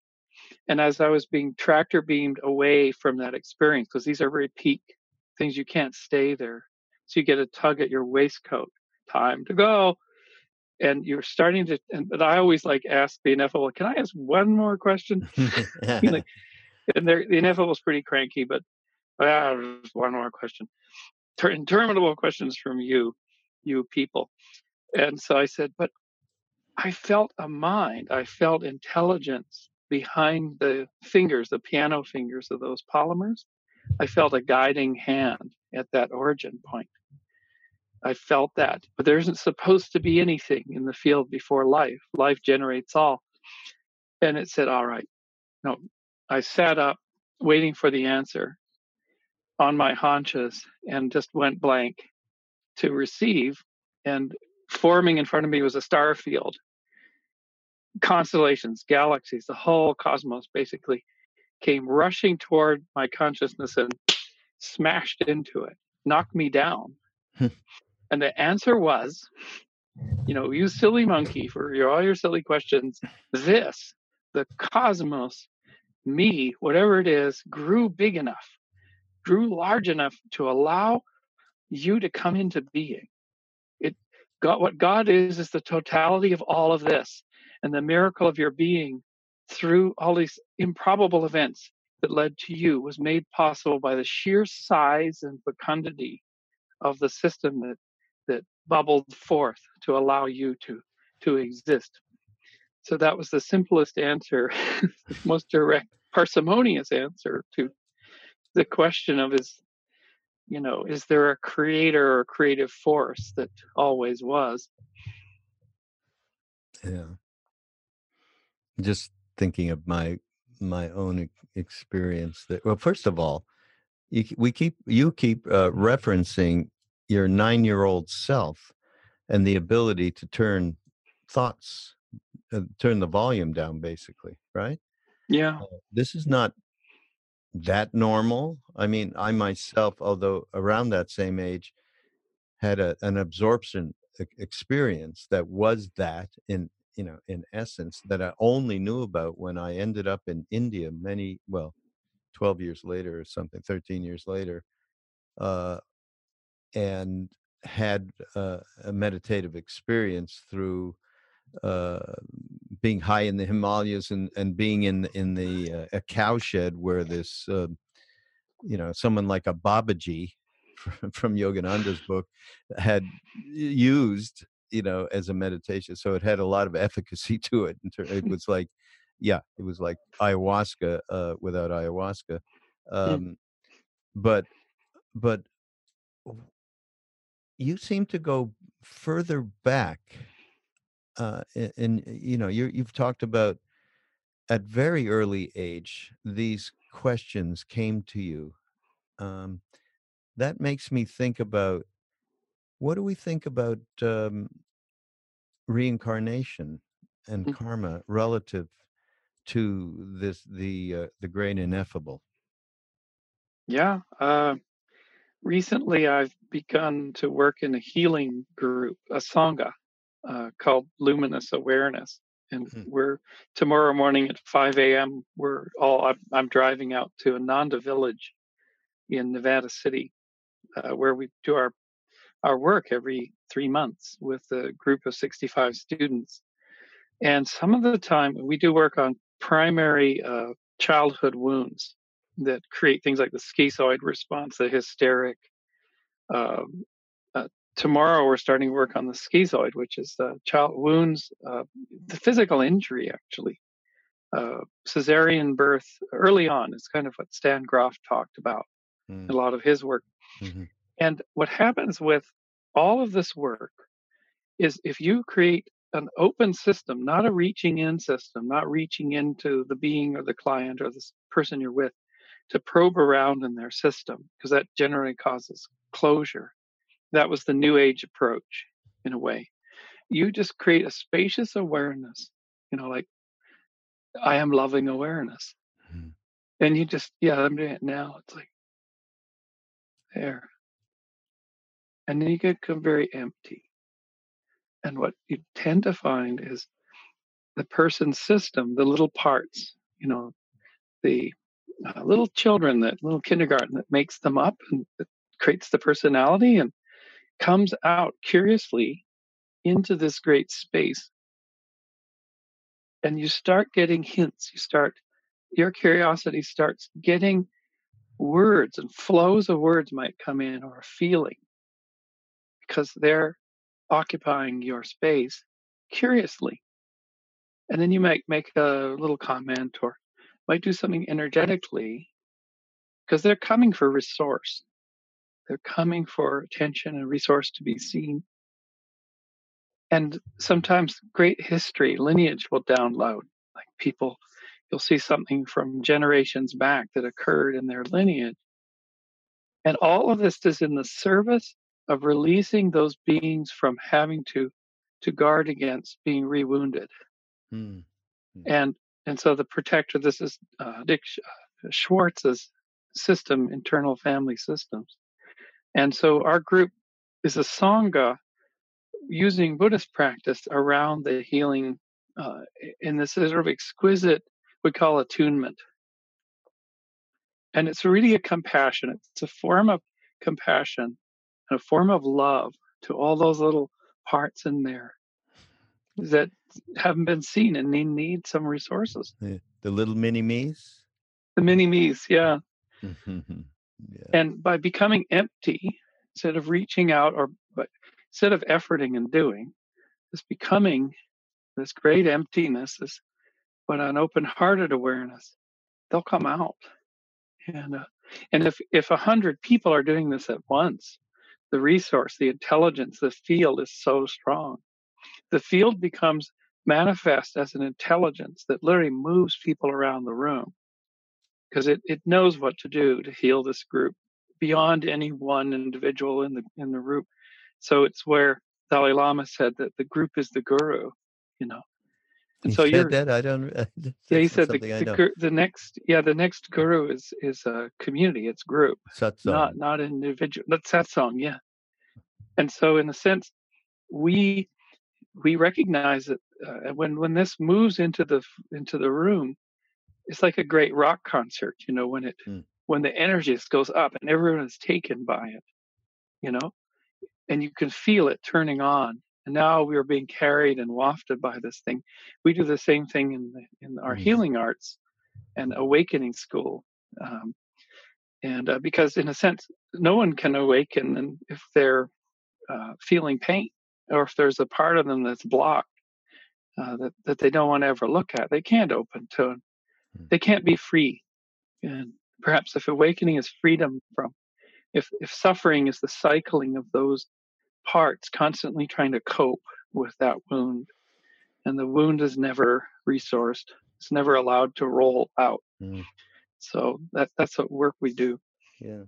And as I was being tractor beamed away from that experience, because these are very peak things, you can't stay there. So you get a tug at your waistcoat. Time to go. And you're starting to, and but I always like ask the ineffable, can I ask one more question? (laughs) (laughs) like, and the ineffable is pretty cranky, but ah, one more question interminable questions from you, you people. And so I said, but I felt a mind, I felt intelligence behind the fingers, the piano fingers of those polymers. I felt a guiding hand at that origin point. I felt that, but there isn't supposed to be anything in the field before life. Life generates all. And it said, all right. No, I sat up waiting for the answer on my haunches and just went blank to receive. And forming in front of me was a star field, constellations, galaxies, the whole cosmos basically came rushing toward my consciousness and smashed into it, knocked me down. Hmm. And the answer was, you know, you silly monkey for your, all your silly questions. This, the cosmos, me, whatever it is, grew big enough grew large enough to allow you to come into being. It God, what God is is the totality of all of this, and the miracle of your being through all these improbable events that led to you was made possible by the sheer size and fecundity of the system that bubbled forth to allow you to to exist. So that was the simplest answer, (laughs) most direct, parsimonious answer to the question of is you know is there a creator or creative force that always was yeah just thinking of my my own experience that well first of all you, we keep you keep uh, referencing your nine year old self and the ability to turn thoughts uh, turn the volume down basically right yeah uh, this is not that normal. I mean, I myself, although around that same age, had a, an absorption experience that was that in you know in essence that I only knew about when I ended up in India many well 12 years later or something 13 years later uh, and had uh, a meditative experience through uh, being high in the Himalayas and, and being in in the uh, a cowshed where this uh, you know someone like a Babaji (laughs) from, from Yogananda's book had used you know as a meditation, so it had a lot of efficacy (laughs) to it. It was like yeah, it was like ayahuasca uh, without ayahuasca, hmm. um, but but you seem to go further back uh, and, you know you you've talked about at very early age these questions came to you um, that makes me think about what do we think about um, reincarnation and mm. karma relative to this the uh, the great ineffable yeah uh, recently i've begun to work in a healing group a sangha uh, called Luminous Awareness. and mm-hmm. we're tomorrow morning at 5 a.m. We're all I'm, I'm driving out to Ananda Village in Nevada City, uh, where we do our our work every three months with a group of 65 students. And some of the time we do work on primary uh, childhood wounds that create things like the schizoid response, the hysteric. Um, uh, tomorrow we're starting work on the schizoid, which is the child wounds, uh, the physical injury actually. Uh, cesarean birth early on is kind of what Stan Grof talked about mm. a lot of his work. Mm-hmm. And what happens with all of this work is if you create an open system, not a reaching in system, not reaching into the being or the client or the person you're with to probe around in their system, because that generally causes closure. That was the new age approach in a way. You just create a spacious awareness, you know, like I am loving awareness. Mm-hmm. And you just, yeah, I'm doing it now. It's like, there. And then you become very empty. And what you tend to find is the person's system, the little parts, you know, the uh, little children, that little kindergarten that makes them up and creates the personality and comes out curiously into this great space. And you start getting hints. You start, your curiosity starts getting words and flows of words might come in or a feeling because they're occupying your space curiously. And then you might make a little comment or might do something energetically because they're coming for resource. They're coming for attention and resource to be seen. And sometimes great history, lineage will download. Like people, you'll see something from generations back that occurred in their lineage. And all of this is in the service of releasing those beings from having to to guard against being rewounded. Mm. And and so the protector, this is uh, Dick uh, Schwartz's system, internal family systems. And so our group is a sangha using Buddhist practice around the healing uh, in this sort of exquisite, we call attunement. And it's really a compassion. It's a form of compassion and a form of love to all those little parts in there that haven't been seen and they need some resources. Yeah. The little mini me's? The mini me's, yeah. yeah. And by becoming empty, instead of reaching out or but instead of efforting and doing, this becoming this great emptiness, this but an open-hearted awareness, they'll come out. And uh, and if if a hundred people are doing this at once, the resource, the intelligence, the field is so strong. The field becomes manifest as an intelligence that literally moves people around the room because it, it knows what to do to heal this group beyond any one individual in the in the group. So it's where Dalai Lama said that the group is the guru, you know. And he so you're that I don't. (laughs) yeah, he said the, the, the, next yeah the next guru is is a community. It's group, satsang. not not individual. That's satsang, yeah. And so in a sense, we we recognize that uh, when when this moves into the into the room, it's like a great rock concert. You know, when it mm. when the energy just goes up and everyone is taken by it. You know, and you can feel it turning on and now we are being carried and wafted by this thing. We do the same thing in the, in our mm healing arts and awakening school, um, and uh, because in a sense, no one can awaken if they're uh, feeling pain or if there's a part of them that's blocked uh, that that they don't want to ever look at. They can't open to. Mm. They can't be free. And perhaps if awakening is freedom from, if if suffering is the cycling of those parts constantly trying to cope with that wound. And the wound is never resourced. It's never allowed to roll out. Mm. So that that's what work we do. Yeah.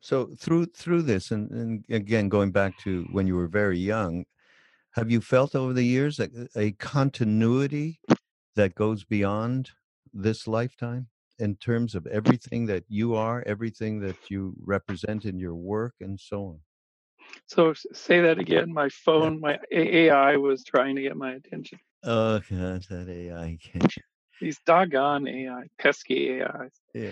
So through through this, and, and again going back to when you were very young, have you felt over the years a, a continuity that goes beyond this lifetime in terms of everything that you are, everything that you represent in your work, and so on? So say that again. My phone, my AI was trying to get my attention. Oh (laughs) God, that AI. These doggone AI, pesky AIs. Yeah.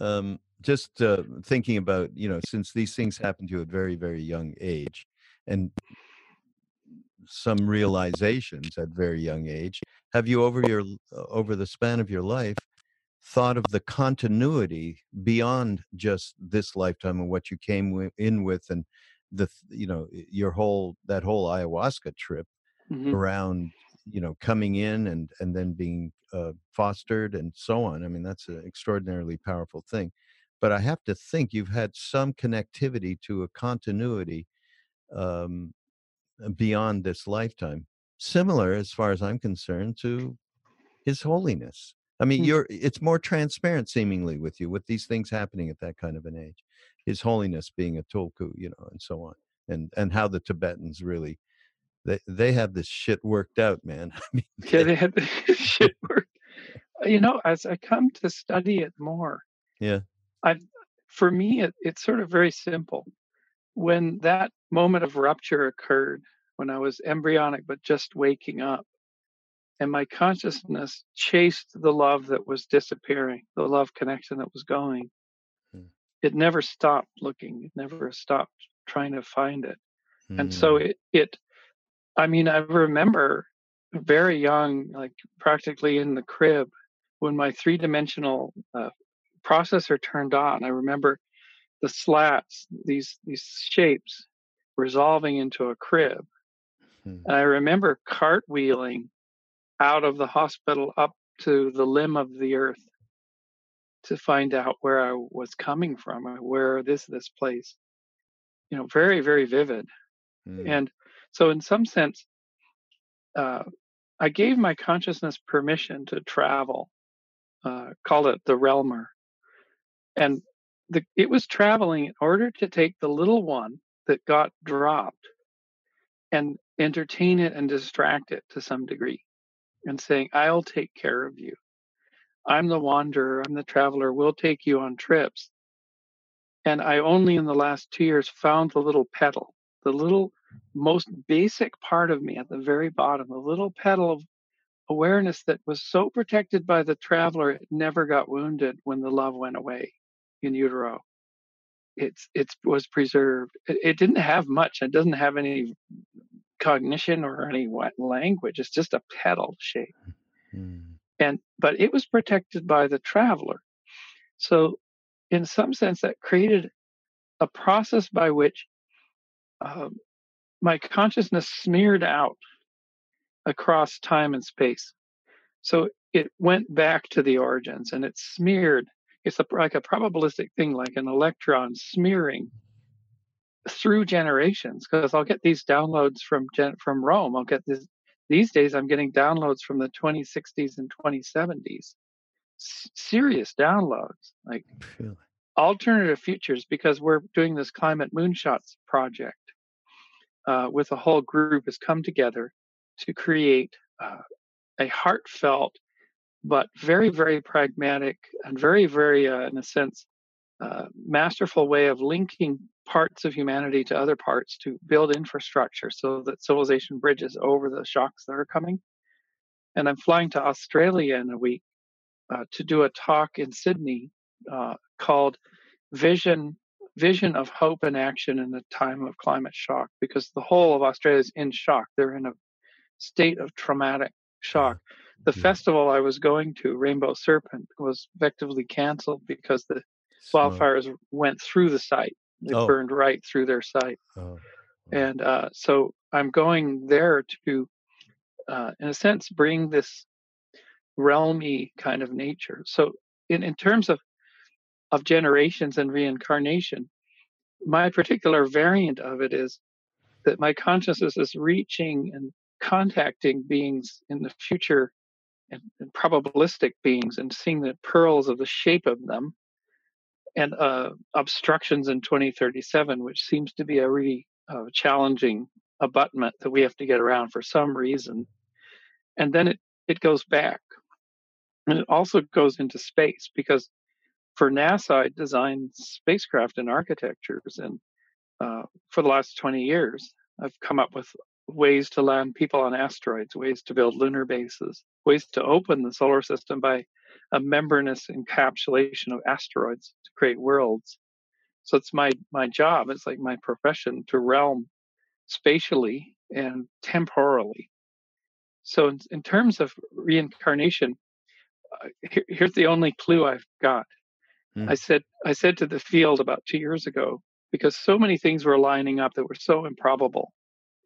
Um, just uh, thinking about you know, since these things happen to you at very very young age, and some realizations at very young age, have you over your over the span of your life thought of the continuity beyond just this lifetime and what you came in with and the you know your whole that whole ayahuasca trip mm-hmm. around you know coming in and and then being uh, fostered and so on i mean that's an extraordinarily powerful thing but i have to think you've had some connectivity to a continuity um, beyond this lifetime similar as far as i'm concerned to his holiness i mean mm-hmm. you're it's more transparent seemingly with you with these things happening at that kind of an age his holiness being a tulku you know and so on and and how the tibetans really they they have this shit worked out, man. (laughs) I mean, yeah, they have this (laughs) shit worked. You know, as I come to study it more, yeah, I for me it, it's sort of very simple. When that moment of rupture occurred, when I was embryonic but just waking up, and my consciousness chased the love that was disappearing, the love connection that was going. Hmm. It never stopped looking. It never stopped trying to find it. Hmm. And so hmm. it it I mean, I remember very young, like practically in the crib, when my three dimensional uh, processor turned on. I remember the slats, these these shapes, resolving into a crib, hmm. and I remember cartwheeling out of the hospital up to the limb of the earth to find out where I was coming from, where this this place. You know, very very vivid, hmm. and so, in some sense, uh, I gave my consciousness permission to travel, uh, called it the realmer. And the, it was traveling in order to take the little one that got dropped and entertain it and distract it to some degree and saying, I'll take care of you. I'm the wanderer, I'm the traveler, we'll take you on trips. And I only in the last two years found the little petal, the little most basic part of me at the very bottom, a little petal of awareness that was so protected by the traveler, it never got wounded when the love went away in utero. It's it was preserved. It, it didn't have much. It doesn't have any cognition or any language. It's just a petal shape. Mm. And but it was protected by the traveler. So in some sense that created a process by which um, my consciousness smeared out across time and space. So it went back to the origins and it smeared. It's a, like a probabilistic thing, like an electron smearing through generations. Because I'll get these downloads from from Rome. I'll get this. These days, I'm getting downloads from the 2060s and 2070s. S- serious downloads, like really? alternative futures, because we're doing this climate moonshots project uh, with a whole group has come together to create uh, a heartfelt but very very pragmatic and very very uh, in a sense uh, masterful way of linking parts of humanity to other parts to build infrastructure so that civilization bridges over the shocks that are coming and i'm flying to australia in a week uh, to do a talk in sydney uh, called vision vision of hope and action in a time of climate shock because the whole of Australia is in shock. They're in a state of traumatic shock. The festival I was going to, Rainbow Serpent, was effectively canceled because the wildfires went through the site. They oh. burned right through their site. Oh. And uh, so I'm going there to, uh, in a sense, bring this realmy kind of nature. So, in, in terms of of generations and reincarnation. My particular variant of it is that my consciousness is reaching and contacting beings in the future and, and probabilistic beings and seeing the pearls of the shape of them and uh, obstructions in 2037, which seems to be a really uh, challenging abutment that we have to get around for some reason. And then it, it goes back. And it also goes into space because for NASA, I designed spacecraft and architectures, and uh, for the last 20 years, I've come up with ways to land people on asteroids, ways to build lunar bases, ways to open the solar system by a membranous encapsulation of asteroids to create worlds. So it's my my job. It's like my profession to realm spatially and temporally. So in, in terms of reincarnation, uh, here, here's the only clue I've got. Mm. I said I said to the field about two years ago because so many things were lining up that were so improbable.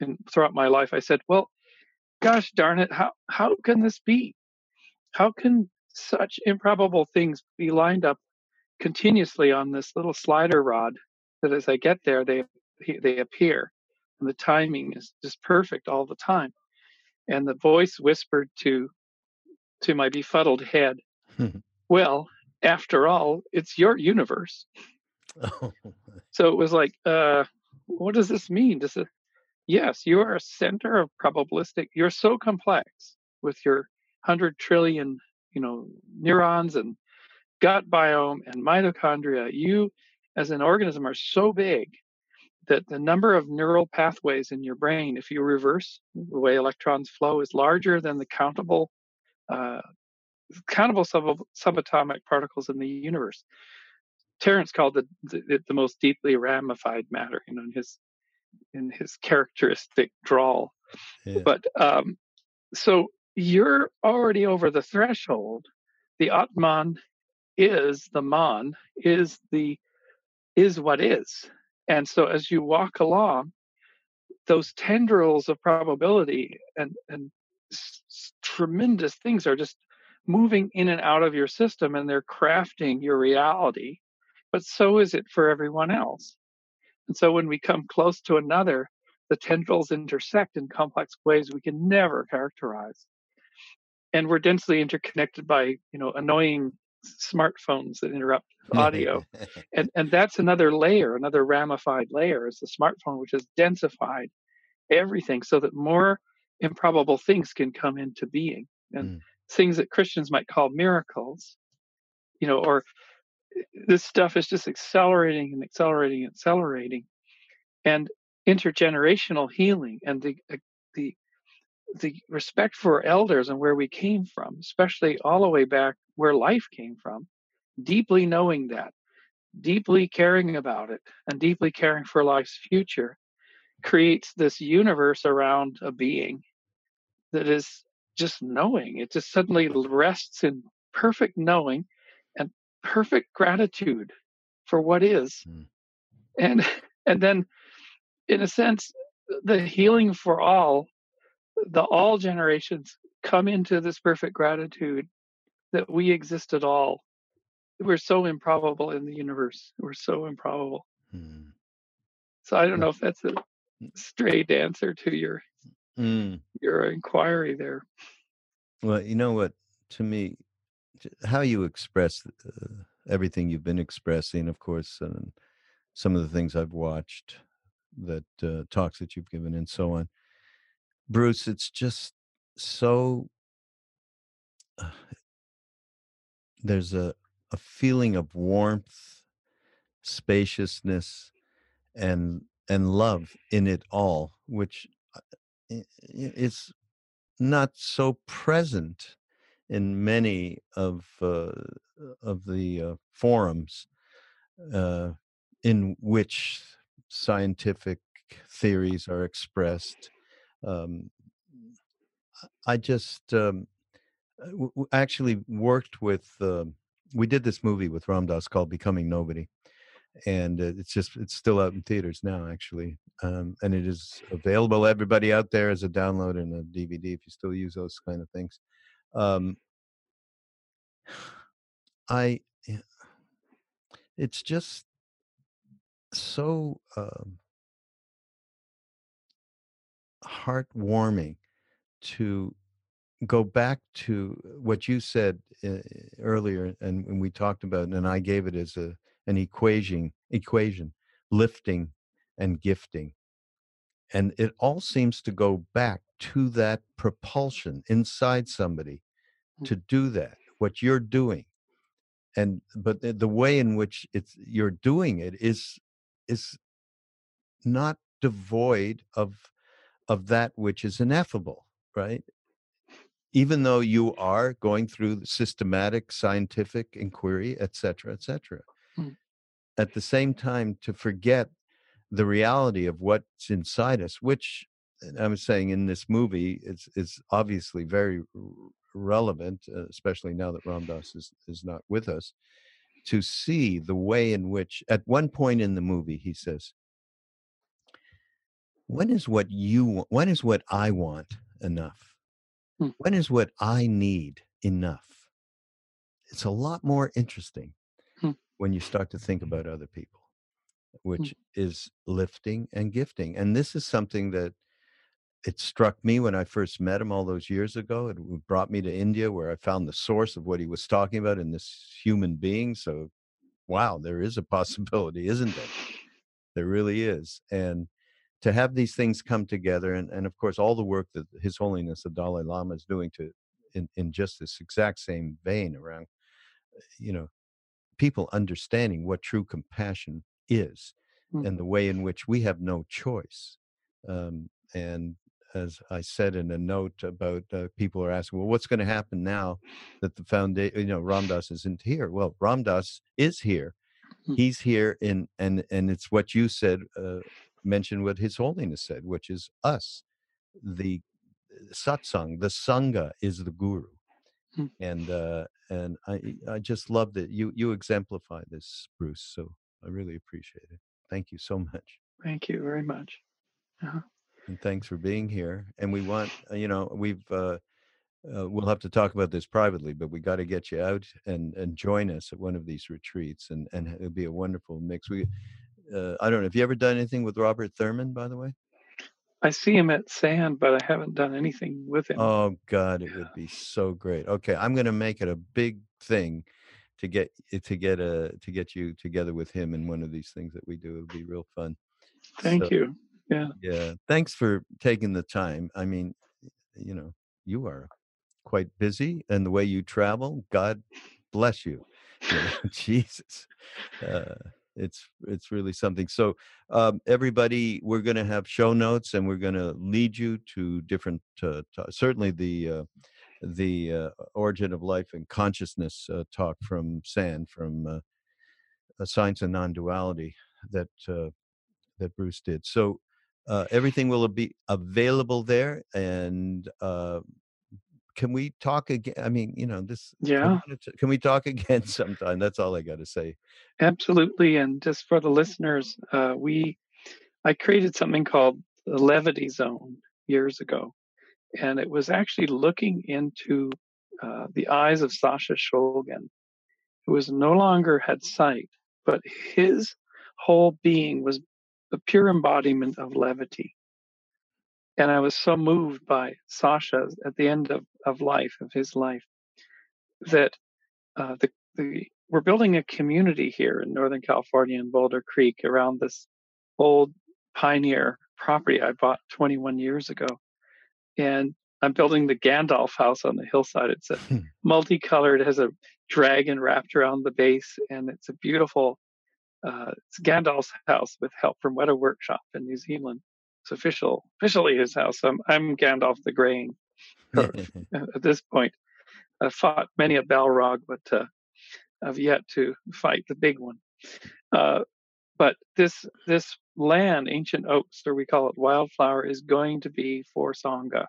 And throughout my life, I said, "Well, gosh darn it, how how can this be? How can such improbable things be lined up continuously on this little slider rod that as I get there, they they appear, and the timing is just perfect all the time." And the voice whispered to to my befuddled head, (laughs) "Well, after all, it's your universe." (laughs) Oh. So it was like, uh, what does this mean? Does it? Yes, you are a center of probabilistic. You're so complex with your hundred trillion, you know, neurons and gut biome and mitochondria. You, as an organism, are so big that the number of neural pathways in your brain, if you reverse the way electrons flow, is larger than the countable uh, countable sub- subatomic particles in the universe. Terence called it the, the, the, most deeply ramified matter, you know, in his in his characteristic drawl. Yeah. But um, so you're already over the threshold. The Atman is the man is the is what is, and so as you walk along, those tendrils of probability and and s- tremendous things are just moving in and out of your system and they're crafting your reality but so is it for everyone else and so when we come close to another the tendrils intersect in complex ways we can never characterize. And we're densely interconnected by you know annoying smartphones that interrupt (laughs) audio. And and that's another layer another ramified layer is the smartphone which has densified everything so that more improbable things can come into being. And mm. things that Christians might call miracles, you know, or this stuff is just accelerating and accelerating and accelerating. And intergenerational healing and the uh, the the respect for elders and where we came from, especially all the way back where life came from, deeply knowing that, deeply caring about it, and deeply caring for life's future creates this universe around a being that is just knowing. It just suddenly rests in perfect knowing perfect gratitude for what is. Mm. And (laughs) and then in a sense the healing for all the all generations come into this perfect gratitude that we exist at all. We're so improbable in the universe. We're so improbable. Mm. So I don't know if that's a mm. straight answer to your Mm. your inquiry there. Well, you know what? To me, how you express uh, everything you've been expressing, of course, and some of the things I've watched, that uh, talks that you've given, and so on. Bruce, it's just so. Uh, there's a a feeling of warmth, spaciousness, and and love in it all, which is not so present in many of uh, of the uh, forums uh, in which scientific theories are expressed. Um, I just um, uh, w- actually worked with. Um, we did this movie with Ram Dass called "Becoming Nobody," and uh, it's just it's still out in theaters now actually um, and it is available everybody out there as a download and a dvd if you still use those kind of things um, i it's just so um, heartwarming to go back to what you said uh, earlier and, and we talked about and i gave it as a an equation equation lifting and gifting and it all seems to go back to that propulsion inside somebody mm. to do that what you're doing and but the, the way in which it's you're doing it is is not devoid of of that which is ineffable, right? Even though you are going through systematic scientific inquiry, et cetera, et cetera. Hmm. At the same time, to forget the reality of what's inside us, which I'm saying in this movie is is obviously very relevant, uh, especially now that Ram Dass is is not with us, to see the way in which at one point in the movie he says, "When is what you want? When is what I want enough? Hmm. When is what I need enough?" It's a lot more interesting hmm. when you start to think about other people, hmm. which is lifting and gifting, and this is something that it struck me when I first met him all those years ago. It brought me to India where I found the source of what he was talking about in this human being. So, wow, there is a possibility, isn't there? There really is. And to have these things come together, and, and of course, all the work that His Holiness the Dalai Lama is doing to in, in just this exact same vein around, you know, people understanding what true compassion is mm. and the way in which we have no choice. Um, and as I said in a note about uh, people are asking, well, what's going to happen now that the foundation, you know, Ram Dass isn't here? Well, Ram Dass is here. Hmm. He's here in, and, and it's what you said, uh, mentioned what His Holiness said, which is us. The satsang, the sangha is the guru. Hmm. And, uh, and I, I just love that you, you exemplify this, Bruce. So I really appreciate it. Thank you so much. Thank you very much. Uh-huh and thanks for being here. And we want, uh, you know, we've uh, uh, we'll have to talk about this privately, but we got to get you out and and join us at one of these retreats, and and it'll be a wonderful mix. We, uh, I don't know, have you ever done anything with Robert Thurman, by the way? I see him at SAND, but I haven't done anything with him. Oh God, it would be so great. Okay, I'm going to make it a big thing to get to get a to get you together with him in one of these things that we do. It'll be real fun. Thank so, you yeah yeah thanks for taking the time i mean you know you are quite busy and the way you travel god bless you, you (laughs) jesus uh, it's it's really something so um, everybody we're going to have show notes and we're going to lead you to different uh, t- certainly the uh, the uh, origin of life and consciousness uh, talk from SAND from uh, science and non-duality that that bruce did. So uh, everything will be available there and uh, can we talk again i mean you know this yeah. can we talk (laughs) again sometime? That's all i got to say. Absolutely and just for the listeners uh, we i created something called the levity zone years ago and it was actually looking into uh, the eyes of sasha shulgin who was no longer had sight but his whole being was the pure embodiment of levity. And I was so moved by Sasha at the end of, of life, of his life, that uh, the, the, we're building a community here in Northern California in Boulder Creek around this old pioneer property I bought 21 years ago. And I'm building the Gandalf house on the hillside. It's a hmm. multicolored, has a dragon wrapped around the base, and it's a beautiful uh, it's Gandalf's house with help from Weta Workshop in New Zealand. It's official, officially his house. I'm, I'm Gandalf the Grey (laughs) at this point. I've fought many a Balrog, but uh, I've yet to fight the big one. Uh, but this this land, Ancient Oaks, or we call it Wildflower, is going to be for Sangha.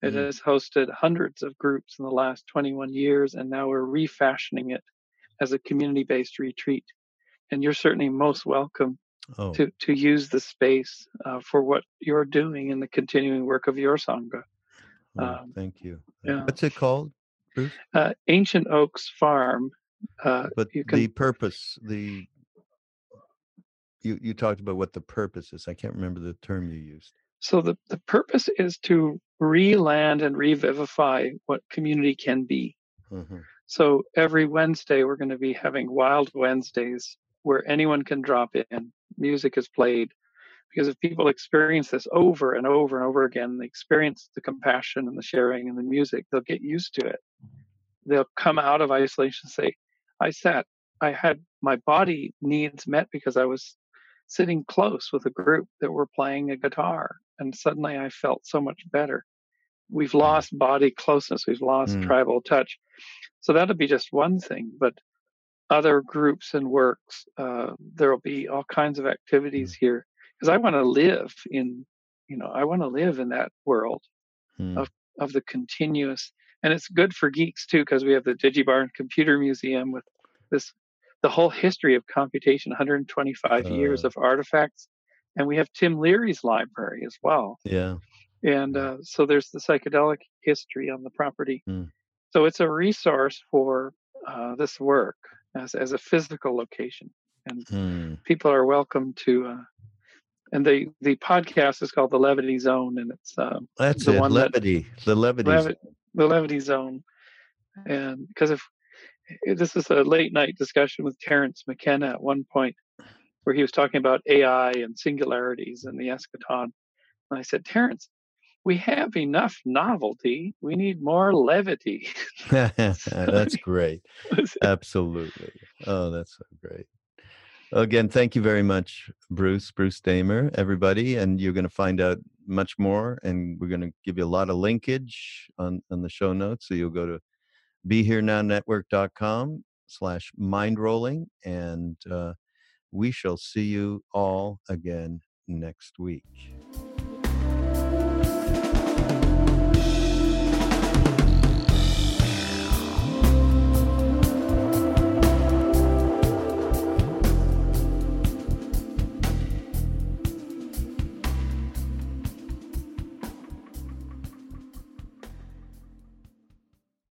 It mm-hmm. has hosted hundreds of groups in the last 21 years, and now we're refashioning it as a community-based retreat and you're certainly most welcome oh. to to use the space uh, for what you're doing in the continuing work of your sangha. Oh, um, thank you. Yeah. What's it called? Uh, Ancient Oaks Farm. Uh, but can, the purpose, the you you talked about what the purpose is. I can't remember the term you used. So the, the purpose is to re-land and revivify what community can be. Mm-hmm. So every Wednesday we're going to be having Wild Wednesdays where anyone can drop in. Music is played. Because if people experience this over and over and over again, they experience the compassion and the sharing and the music, they'll get used to it. They'll come out of isolation and say, I sat, I had my body needs met because I was sitting close with a group that were playing a guitar and suddenly I felt so much better. We've mm. lost body closeness, we've lost mm. tribal touch. So that'll be just one thing, but other groups and works, uh, there will be all kinds of activities mm. here because I want to live in, you know, I want to live in that world mm. of of the continuous, and it's good for geeks too because we have the DigiBarn Computer Museum with this the whole history of computation, 125 uh, years of artifacts, and we have Tim Leary's library as well. Yeah, and uh, so there's the psychedelic history on the property. Mm. So it's a resource for uh, this work as as a physical location, and mm. people are welcome to. Uh, and the the podcast is called the Levity Zone, and it's uh, that's the it. One levity, that, the levity, Levi- the Levity Zone, and because if this is a late night discussion with Terence McKenna at one point, where he was talking about AI and singularities and the eschaton, and I said, Terence, we have enough novelty. We need more levity. (laughs) that's great. (laughs) Absolutely. Oh, that's so great. Again, thank you very much, Bruce, Bruce Damer, everybody. And you're going to find out much more. And we're going to give you a lot of linkage on, on the show notes. So you'll go to BeHereNowNetwork.com slash mindrolling. And uh, we shall see you all again next week.